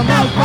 I'm out.